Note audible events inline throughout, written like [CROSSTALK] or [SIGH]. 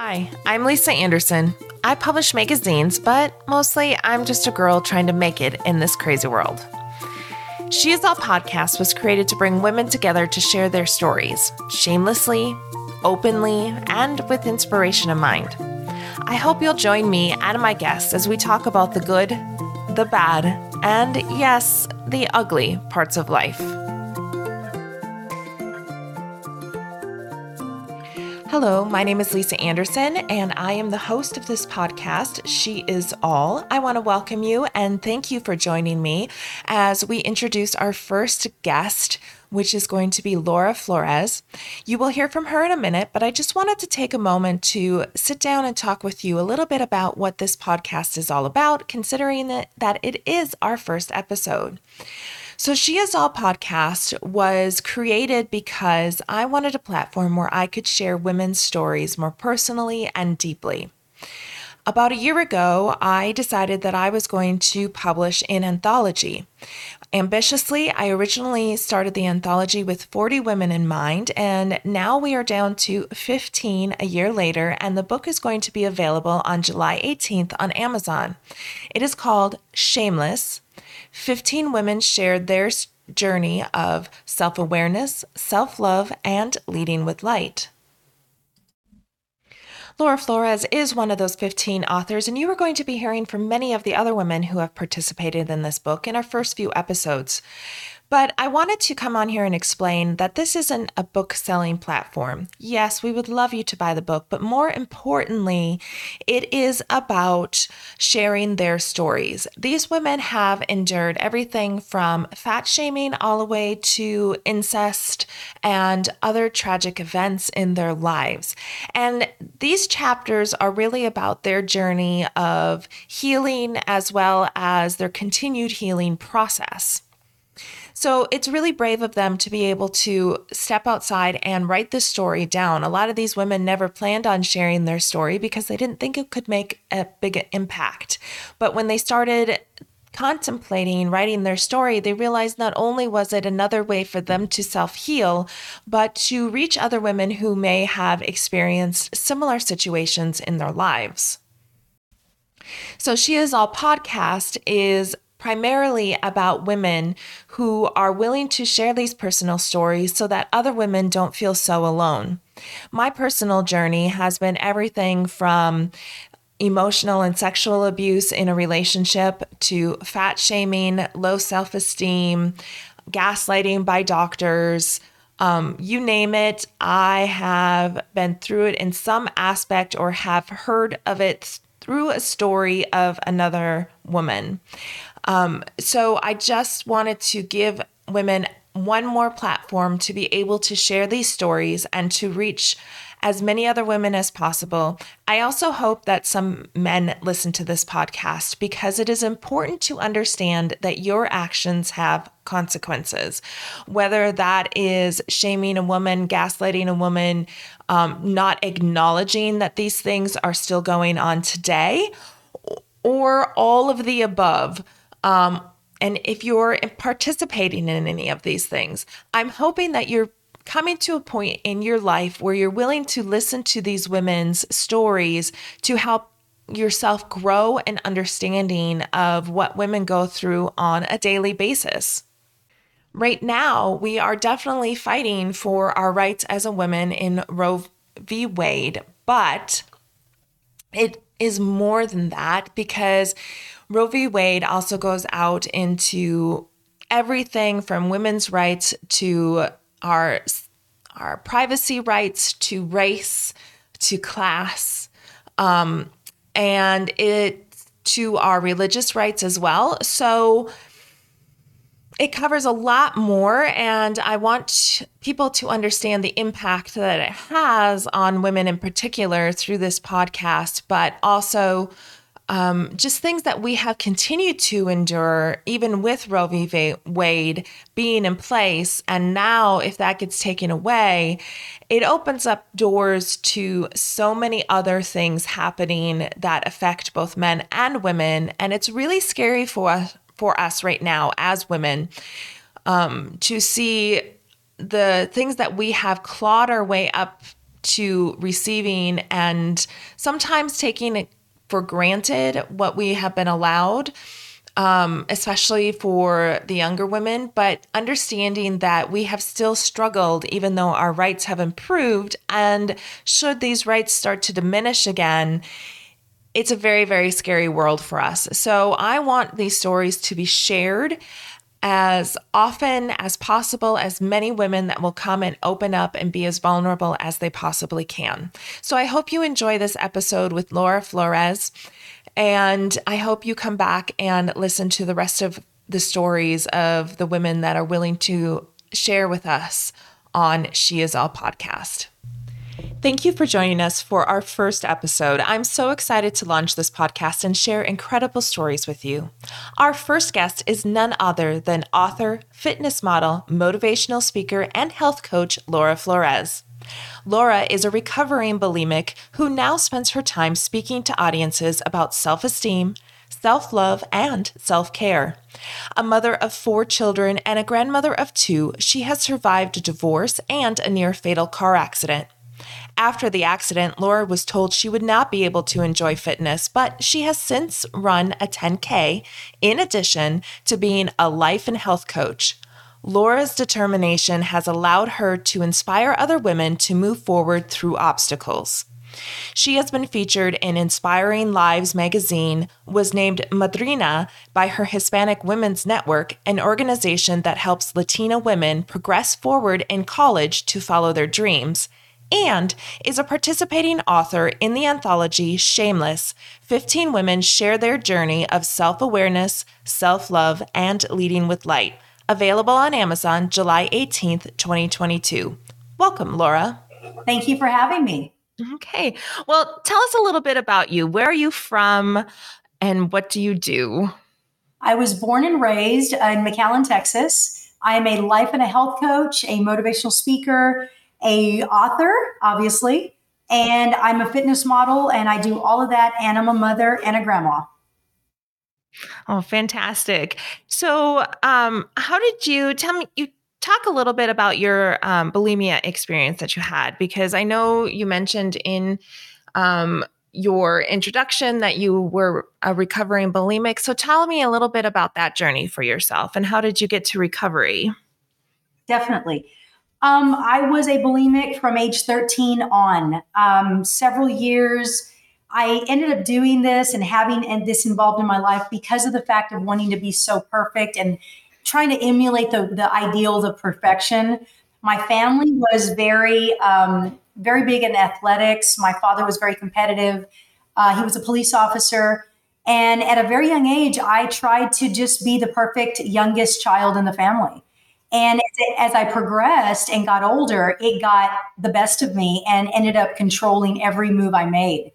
Hi, I'm Lisa Anderson. I publish magazines, but mostly I'm just a girl trying to make it in this crazy world. She Is All podcast was created to bring women together to share their stories, shamelessly, openly, and with inspiration in mind. I hope you'll join me and my guests as we talk about the good, the bad, and yes, the ugly parts of life. Hello, my name is Lisa Anderson, and I am the host of this podcast, She Is All. I want to welcome you and thank you for joining me as we introduce our first guest, which is going to be Laura Flores. You will hear from her in a minute, but I just wanted to take a moment to sit down and talk with you a little bit about what this podcast is all about, considering that, it is our first episode. So, She Is All podcast was created because I wanted a platform where I could share women's stories more personally and deeply. About a year ago, I decided that I was going to publish an anthology. Ambitiously, I originally started the anthology with 40 women in mind, and now we are down to 15 a year later, and the book is going to be available on July 18th on Amazon. It is called Shameless 15 women shared their journey of self awareness, self love, and leading with light. Laura Flores is one of those 15 authors, and you are going to be hearing from many of the other women who have participated in this book in our first few episodes. But I wanted to come on here and explain that this isn't a book selling platform. Yes, we would love you to buy the book, but more importantly, it is about sharing their stories. These women have endured everything from fat shaming all the way to incest and other tragic events in their lives. And these chapters are really about their journey of healing as well as their continued healing process. So it's really brave of them to be able to step outside and write this story down. A lot of these women never planned on sharing their story because they didn't think it could make a big impact. But when they started contemplating writing their story, they realized not only was it another way for them to self heal, but to reach other women who may have experienced similar situations in their lives. So, She Is All podcast is primarily about women who are willing to share these personal stories so that other women don't feel so alone. My personal journey has been everything from emotional and sexual abuse in a relationship to fat shaming, low self esteem, gaslighting by doctors. Um, you name it, I have been through it in some aspect or have heard of it through a story of another woman. Um, so I just wanted to give women one more platform to be able to share these stories and to reach as many other women as possible. I also hope that some men listen to this podcast because it is important to understand that your actions have consequences. Whether that is shaming a woman, gaslighting a woman, um, not acknowledging that these things are still going on today, or all of the above. Um, and if you're participating in any of these things, I'm hoping that you're coming to a point in your life where you're willing to listen to these women's stories to help yourself grow an understanding of what women go through on a daily basis. Right now, we are definitely fighting for our rights as a woman in Roe v. Wade, but it is more than that because Roe v. Wade also goes out into everything from women's rights to our our privacy rights to race to class um, and it to our religious rights as well so it covers a lot more and i want people to understand the impact that it has on women in particular through this podcast but also um, just things that we have continued to endure, even with Roe v. Wade being in place. And now, if that gets taken away, it opens up doors to so many other things happening that affect both men and women. And it's really scary for us, for us right now as women um, to see the things that we have clawed our way up to receiving and sometimes taking for granted what we have been allowed um, especially for the younger women, but understanding that we have still struggled, even though our rights have improved. And should these rights start to diminish again, it's a very, very scary world for us. So I want these stories to be shared as often as possible, as many women that will come and open up and be as vulnerable as they possibly can. So I hope you enjoy this episode with Laura Flores. And I hope you come back and listen to the rest of the stories of the women that are willing to share with us on She Is All podcast. Thank you for joining us for our first episode. I'm so excited to launch this podcast and share incredible stories with you. Our first guest is none other than author, fitness model, motivational speaker, and health coach Laura Flores. Laura is a recovering bulimic who now spends her time speaking to audiences about self esteem, self love, and self care. A mother of four children and a grandmother of two, she has survived a divorce and a near fatal car accident. After the accident, Laura was told she would not be able to enjoy fitness, but she has since run a 10K in addition to being a life and health coach. Laura's determination has allowed her to inspire other women to move forward through obstacles. She has been featured in Inspiring Lives magazine, was named Madrina by her Hispanic Women's Network, an organization that helps Latina women progress forward in college to follow their dreams, and is a participating author in the anthology Shameless 15 Women Share Their Journey of Self Awareness, Self Love, and Leading with Light Available on Amazon July 18th, 2022. Welcome, Laura. Thank you for having me. Okay. Well, tell us a little bit about you. Where are you from and what do you do? I was born and raised in McAllen, Texas. I am a life and a health coach, a motivational speaker, a author, obviously, and I'm a fitness model and I do all of that and I'm a mother and a grandma. Oh, fantastic. So, um, how did you tell me? You talk a little bit about your um, bulimia experience that you had, because I know you mentioned in um, your introduction that you were a recovering bulimic. So, tell me a little bit about that journey for yourself and how did you get to recovery? Definitely. Um, I was a bulimic from age 13 on, um, several years I ended up doing this and having this involved in my life because of the fact of wanting to be so perfect and trying to emulate the the ideals of perfection. My family was very um, very big in athletics. My father was very competitive. Uh, he was a police officer. And at a very young age, I tried to just be the perfect youngest child in the family. And as I progressed and got older, it got the best of me and ended up controlling every move I made.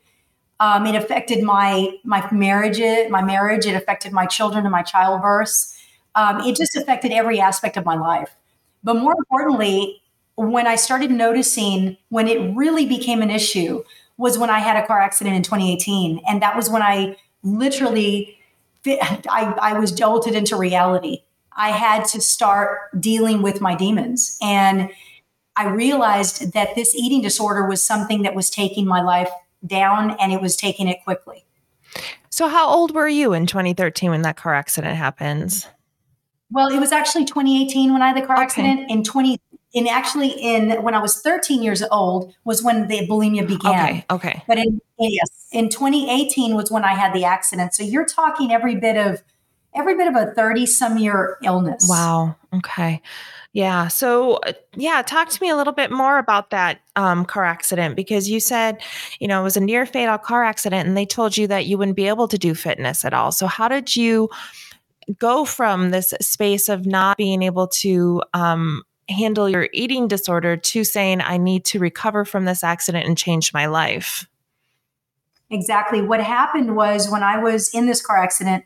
Um, it affected my my marriage. My marriage. It affected my children and my childbirth. Um, it just affected every aspect of my life. But more importantly, when I started noticing when it really became an issue was when I had a car accident in 2018, and that was when I literally I, I was jolted into reality. I had to start dealing with my demons and. I realized that this eating disorder was something that was taking my life down and it was taking it quickly. So, how old were you in 2013 when that car accident happens? Well, it was actually 2018 when I had the car okay. accident. In 20, in actually in when I was 13 years old was when the bulimia began. Okay. Okay. But in yes, in 2018 was when I had the accident. So you're talking every bit of every bit of a 30 some year illness. Wow. Okay. Yeah. So, uh, yeah, talk to me a little bit more about that um, car accident because you said, you know, it was a near fatal car accident and they told you that you wouldn't be able to do fitness at all. So, how did you go from this space of not being able to um, handle your eating disorder to saying, I need to recover from this accident and change my life? Exactly. What happened was when I was in this car accident,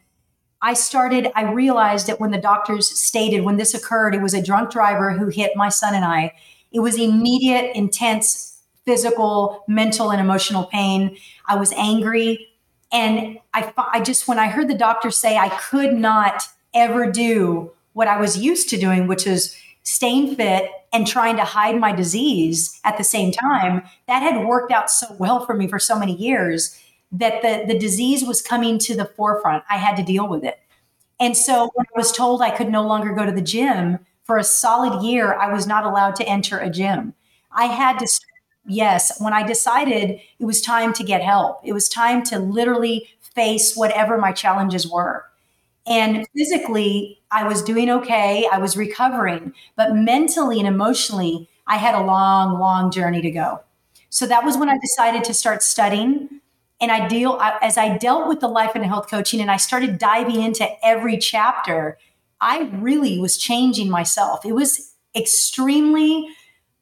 I started, I realized that when the doctors stated when this occurred, it was a drunk driver who hit my son and I. It was immediate, intense physical, mental, and emotional pain. I was angry. And I, I just, when I heard the doctor say I could not ever do what I was used to doing, which is staying fit, and trying to hide my disease at the same time, that had worked out so well for me for so many years that the, the disease was coming to the forefront. I had to deal with it. And so when I was told I could no longer go to the gym for a solid year, I was not allowed to enter a gym. I had to, yes, when I decided it was time to get help, it was time to literally face whatever my challenges were. And physically, I was doing okay. I was recovering, but mentally and emotionally, I had a long, long journey to go. So that was when I decided to start studying. And I deal as I dealt with the life and health coaching and I started diving into every chapter, I really was changing myself. It was extremely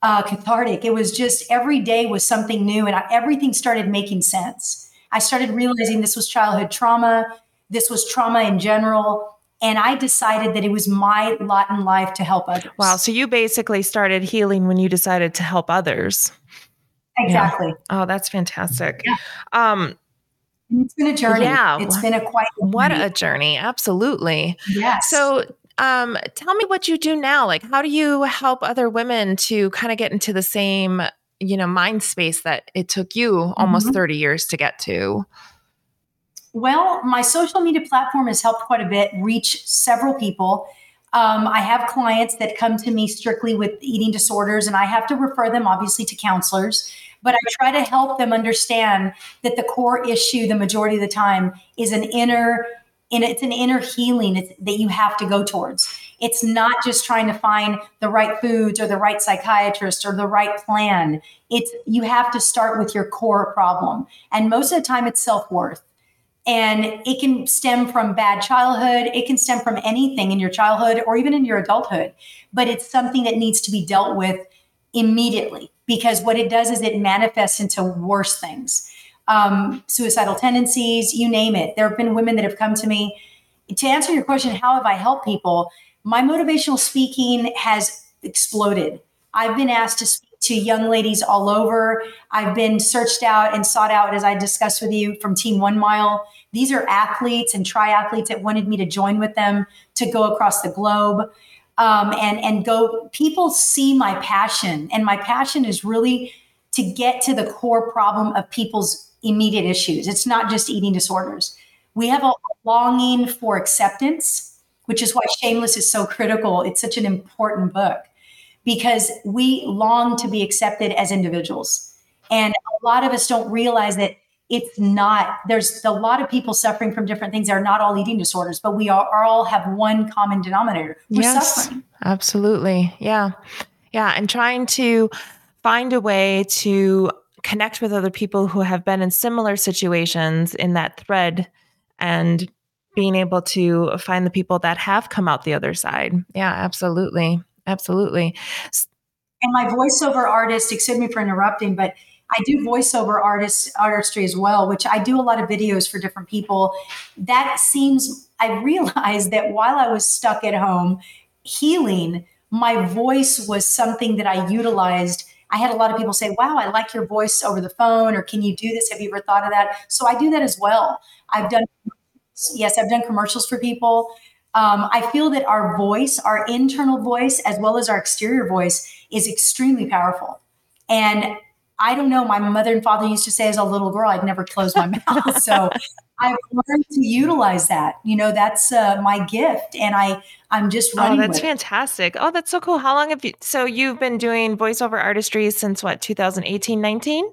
uh, cathartic. It was just every day was something new and I, everything started making sense. I started realizing this was childhood trauma this was trauma in general. And I decided that it was my lot in life to help others. Wow. So you basically started healing when you decided to help others. Exactly. Yeah. Oh, that's fantastic. Yeah. Um, it's been a journey. Yeah. It's been a quite a what a journey. Absolutely. Yes. So um, tell me what you do now. Like, how do you help other women to kind of get into the same, you know, mind space that it took you almost mm-hmm. 30 years to get to? Well, my social media platform has helped quite a bit reach several people. Um, I have clients that come to me strictly with eating disorders, and I have to refer them obviously to counselors. But I try to help them understand that the core issue, the majority of the time, is an inner, and it's an inner healing that you have to go towards. It's not just trying to find the right foods or the right psychiatrist or the right plan. It's you have to start with your core problem, and most of the time, it's self worth. And it can stem from bad childhood. It can stem from anything in your childhood or even in your adulthood. But it's something that needs to be dealt with immediately because what it does is it manifests into worse things um, suicidal tendencies, you name it. There have been women that have come to me. To answer your question, how have I helped people? My motivational speaking has exploded. I've been asked to speak to young ladies all over. I've been searched out and sought out, as I discussed with you, from Team One Mile. These are athletes and triathletes that wanted me to join with them to go across the globe. Um, and and go people see my passion and my passion is really to get to the core problem of people's immediate issues. It's not just eating disorders. We have a longing for acceptance which is why shameless is so critical. It's such an important book because we long to be accepted as individuals. And a lot of us don't realize that it's not there's a lot of people suffering from different things they're not all eating disorders but we are, are all have one common denominator. We're yes, suffering. absolutely. Yeah. Yeah and trying to find a way to connect with other people who have been in similar situations in that thread and being able to find the people that have come out the other side. Yeah absolutely. Absolutely. And my voiceover artist excuse me for interrupting but I do voiceover artist artistry as well, which I do a lot of videos for different people. That seems I realized that while I was stuck at home healing, my voice was something that I utilized. I had a lot of people say, Wow, I like your voice over the phone, or can you do this? Have you ever thought of that? So I do that as well. I've done, yes, I've done commercials for people. Um, I feel that our voice, our internal voice, as well as our exterior voice, is extremely powerful. And I don't know. My mother and father used to say as a little girl, I'd never close my [LAUGHS] mouth. So I've learned to utilize that. You know, that's uh, my gift, and I I'm just oh, running. Oh, that's fantastic! Oh, that's so cool. How long have you? So you've been doing voiceover artistry since what? 2018, 19.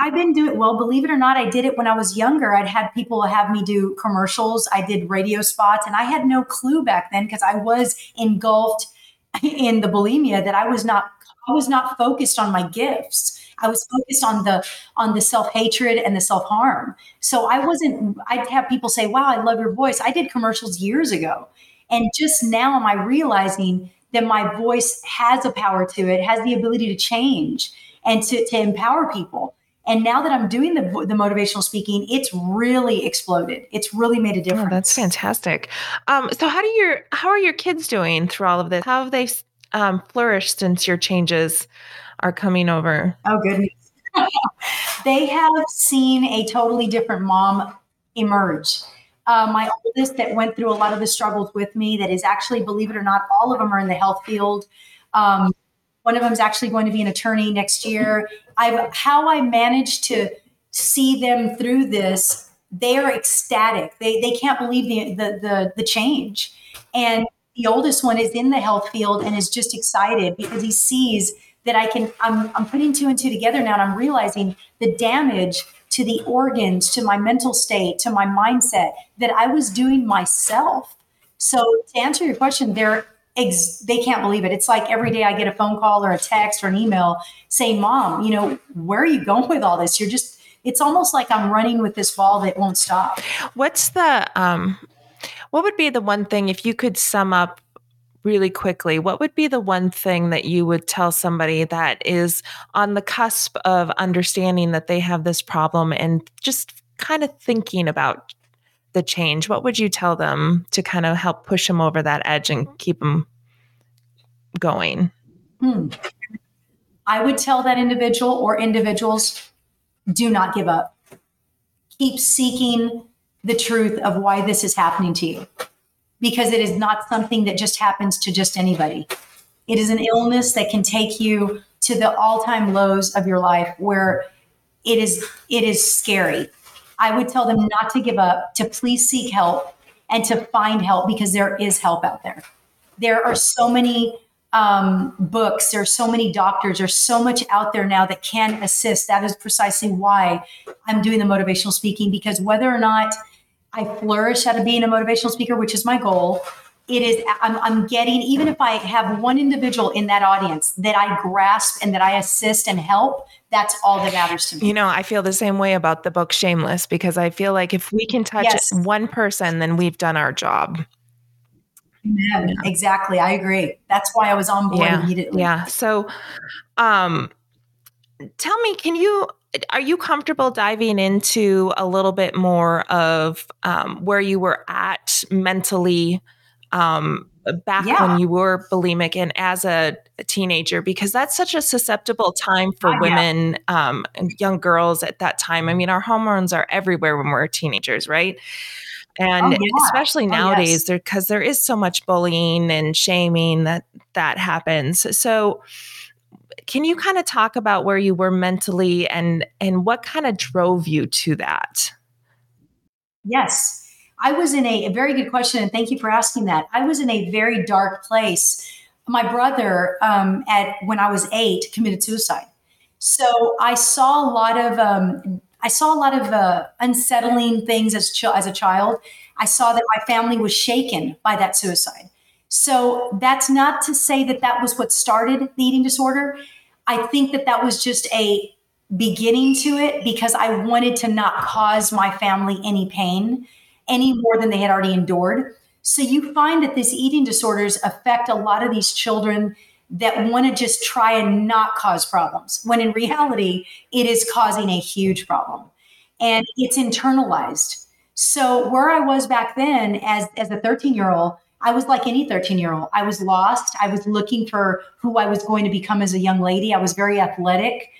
I've been doing well, believe it or not, I did it when I was younger. I'd had people have me do commercials. I did radio spots, and I had no clue back then because I was engulfed [LAUGHS] in the bulimia that I was not I was not focused on my gifts. I was focused on the on the self hatred and the self harm. So I wasn't. I'd have people say, "Wow, I love your voice." I did commercials years ago, and just now am I realizing that my voice has a power to it, has the ability to change and to, to empower people. And now that I'm doing the, the motivational speaking, it's really exploded. It's really made a difference. Oh, that's fantastic. Um, so how do your how are your kids doing through all of this? How have they um, flourished since your changes are coming over? Oh, goodness. [LAUGHS] they have seen a totally different mom emerge. Uh, my oldest that went through a lot of the struggles with me, that is actually, believe it or not, all of them are in the health field. Um, one of them is actually going to be an attorney next year. I've how I managed to see them through this. They are ecstatic. They they can't believe the the the, the change. And the oldest one is in the health field and is just excited because he sees that I can. I'm I'm putting two and two together now, and I'm realizing the damage to the organs, to my mental state, to my mindset that I was doing myself. So to answer your question, they're ex- they can't believe it. It's like every day I get a phone call or a text or an email saying, "Mom, you know, where are you going with all this? You're just." It's almost like I'm running with this ball that won't stop. What's the um what would be the one thing if you could sum up really quickly, what would be the one thing that you would tell somebody that is on the cusp of understanding that they have this problem and just kind of thinking about the change? What would you tell them to kind of help push them over that edge and keep them going? Hmm. I would tell that individual or individuals do not give up. Keep seeking the truth of why this is happening to you because it is not something that just happens to just anybody. It is an illness that can take you to the all-time lows of your life where it is it is scary. I would tell them not to give up, to please seek help and to find help because there is help out there. There are so many um, books, there are so many doctors, there's so much out there now that can assist. That is precisely why I'm doing the motivational speaking because whether or not I flourish out of being a motivational speaker, which is my goal. It is, I'm, I'm getting, even if I have one individual in that audience that I grasp and that I assist and help, that's all that matters to me. You know, I feel the same way about the book Shameless because I feel like if we can touch yes. one person, then we've done our job. Yeah. Exactly. I agree. That's why I was on board yeah. immediately. Yeah. So, um, tell me, can you are you comfortable diving into a little bit more of um, where you were at mentally um, back yeah. when you were bulimic and as a, a, teenager? Because that's such a susceptible time for uh, women um, and young girls at that time. I mean, our hormones are everywhere when we're teenagers, right? And oh, yeah. especially nowadays oh, yes. because there, there is so much bullying and shaming that that happens so can you kind of talk about where you were mentally and and what kind of drove you to that? Yes. I was in a, a very good question, and thank you for asking that. I was in a very dark place. My brother, um, at when I was eight, committed suicide. So I saw a lot of um, I saw a lot of uh, unsettling things as ch- as a child. I saw that my family was shaken by that suicide. So that's not to say that that was what started the eating disorder. I think that that was just a beginning to it because I wanted to not cause my family any pain any more than they had already endured. So you find that these eating disorders affect a lot of these children that want to just try and not cause problems when in reality it is causing a huge problem and it's internalized. So where I was back then as as a 13 year old I was like any 13 year old. I was lost. I was looking for who I was going to become as a young lady. I was very athletic.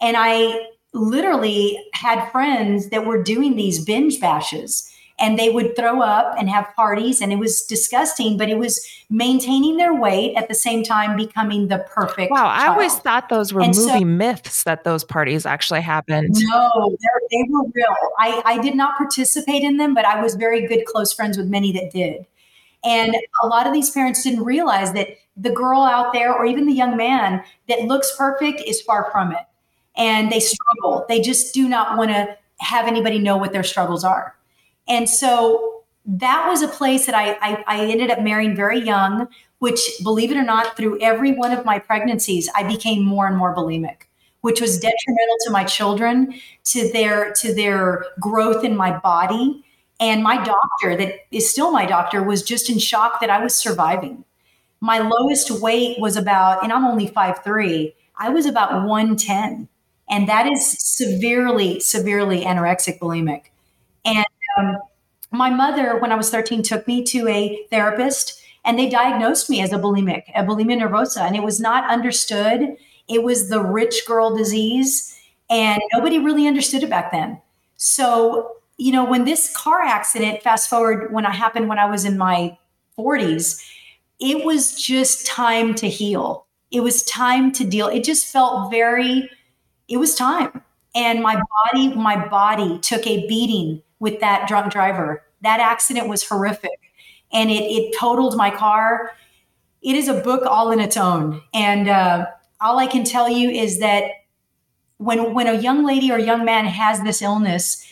And I literally had friends that were doing these binge bashes and they would throw up and have parties and it was disgusting but it was maintaining their weight at the same time becoming the perfect wow child. i always thought those were and movie so, myths that those parties actually happened no they were real I, I did not participate in them but i was very good close friends with many that did and a lot of these parents didn't realize that the girl out there, or even the young man that looks perfect, is far from it. And they struggle. They just do not want to have anybody know what their struggles are. And so that was a place that I, I, I ended up marrying very young, which, believe it or not, through every one of my pregnancies, I became more and more bulimic which was detrimental to my children to their to their growth in my body and my doctor, that is still my doctor, was just in shock that I was surviving. My lowest weight was about, and I'm only five three. I was about 110. And that is severely, severely anorexic bulimic. And um, my mother, when I was 13, took me to a therapist and they diagnosed me as a bulimic, a bulimia nervosa. And it was not understood. It was the rich girl disease. And nobody really understood it back then. So you know, when this car accident, fast forward when I happened when I was in my 40s, it was just time to heal. it was time to deal. It just felt very, it was time. And my body, my body took a beating with that drunk driver. That accident was horrific and it, it totaled my car. It is a book all in its own. And uh, all I can tell you is that when when a young lady or young man has this illness,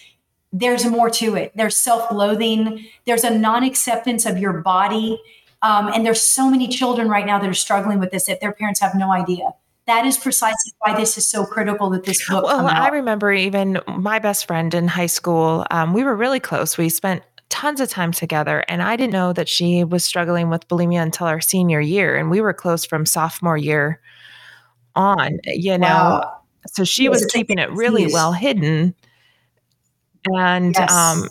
there's more to it. There's self-loathing. There's a non-acceptance of your body. Um, and there's so many children right now that are struggling with this that their parents have no idea. That is precisely why this is so critical that this book. Well, I remember even my best friend in high school. Um, we were really close. We spent tons of time together, and I didn't know that she was struggling with bulimia until our senior year, and we were close from sophomore year on. You know, wow. so she was keeping it really well hidden, and yes. um,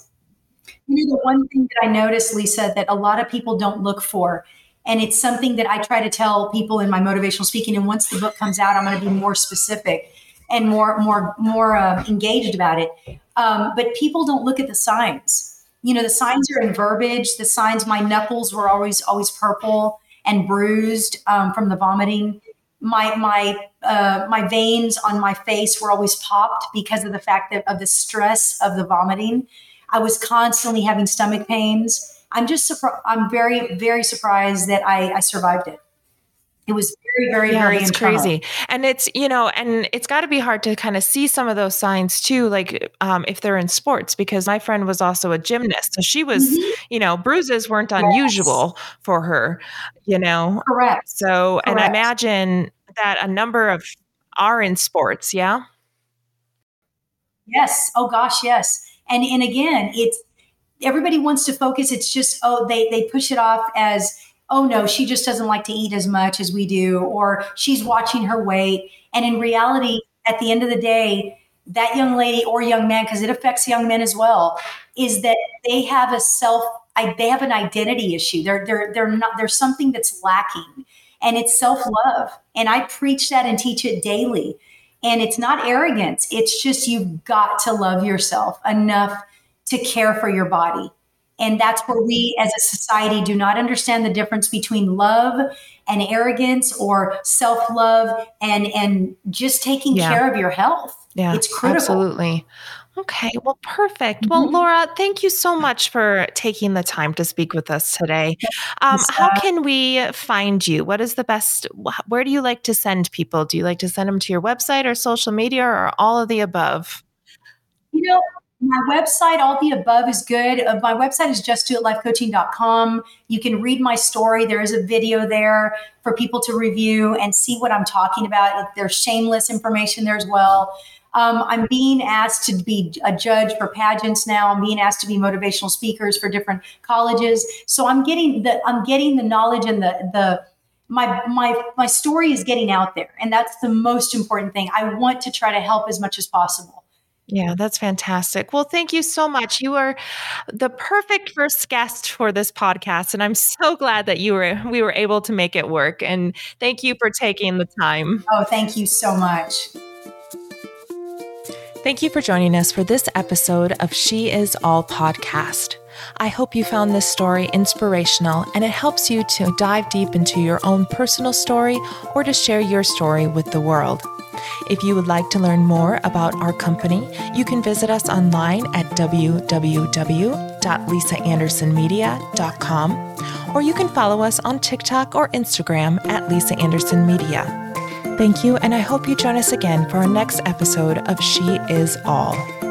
you know, the one thing that I noticed, Lisa, that a lot of people don't look for, and it's something that I try to tell people in my motivational speaking. And once the book comes out, I'm going to be more specific and more, more, more uh, engaged about it. Um, but people don't look at the signs. You know, the signs are in verbiage. The signs, my knuckles were always, always purple and bruised um, from the vomiting. My my uh, my veins on my face were always popped because of the fact that of the stress of the vomiting. I was constantly having stomach pains. I'm just surprised. I'm very, very surprised that I, I survived it. It was very, very, yeah, very it's crazy. And it's, you know, and it's got to be hard to kind of see some of those signs too, like um, if they're in sports, because my friend was also a gymnast. So she was, mm-hmm. you know, bruises weren't yes. unusual for her, you know? Correct. So, Correct. and I imagine that a number of are in sports. Yeah. Yes. Oh gosh. Yes. And and again, it's everybody wants to focus. It's just oh they they push it off as oh no, she just doesn't like to eat as much as we do, or she's watching her weight. And in reality, at the end of the day, that young lady or young man, because it affects young men as well, is that they have a self they have an identity issue. They're they're they're not there's something that's lacking, and it's self love. And I preach that and teach it daily. And it's not arrogance, it's just you've got to love yourself enough to care for your body. And that's where we as a society do not understand the difference between love and arrogance or self-love and and just taking yeah. care of your health. Yeah. It's critical. Absolutely. Okay, well, perfect. Well, mm-hmm. Laura, thank you so much for taking the time to speak with us today. Um, how can we find you? What is the best? Where do you like to send people? Do you like to send them to your website or social media or all of the above? You know, my website, all the above is good. Uh, my website is justdoitlifecoaching.com. You can read my story. There is a video there for people to review and see what I'm talking about. There's shameless information there as well. Um, I'm being asked to be a judge for pageants now. I'm being asked to be motivational speakers for different colleges. So I'm getting the I'm getting the knowledge and the the my my my story is getting out there, and that's the most important thing. I want to try to help as much as possible. Yeah, that's fantastic. Well, thank you so much. You are the perfect first guest for this podcast, and I'm so glad that you were we were able to make it work. And thank you for taking the time. Oh, thank you so much. Thank you for joining us for this episode of She Is All podcast. I hope you found this story inspirational and it helps you to dive deep into your own personal story or to share your story with the world. If you would like to learn more about our company, you can visit us online at www.lisaandersonmedia.com or you can follow us on TikTok or Instagram at Lisa Anderson Media. Thank you, and I hope you join us again for our next episode of She Is All.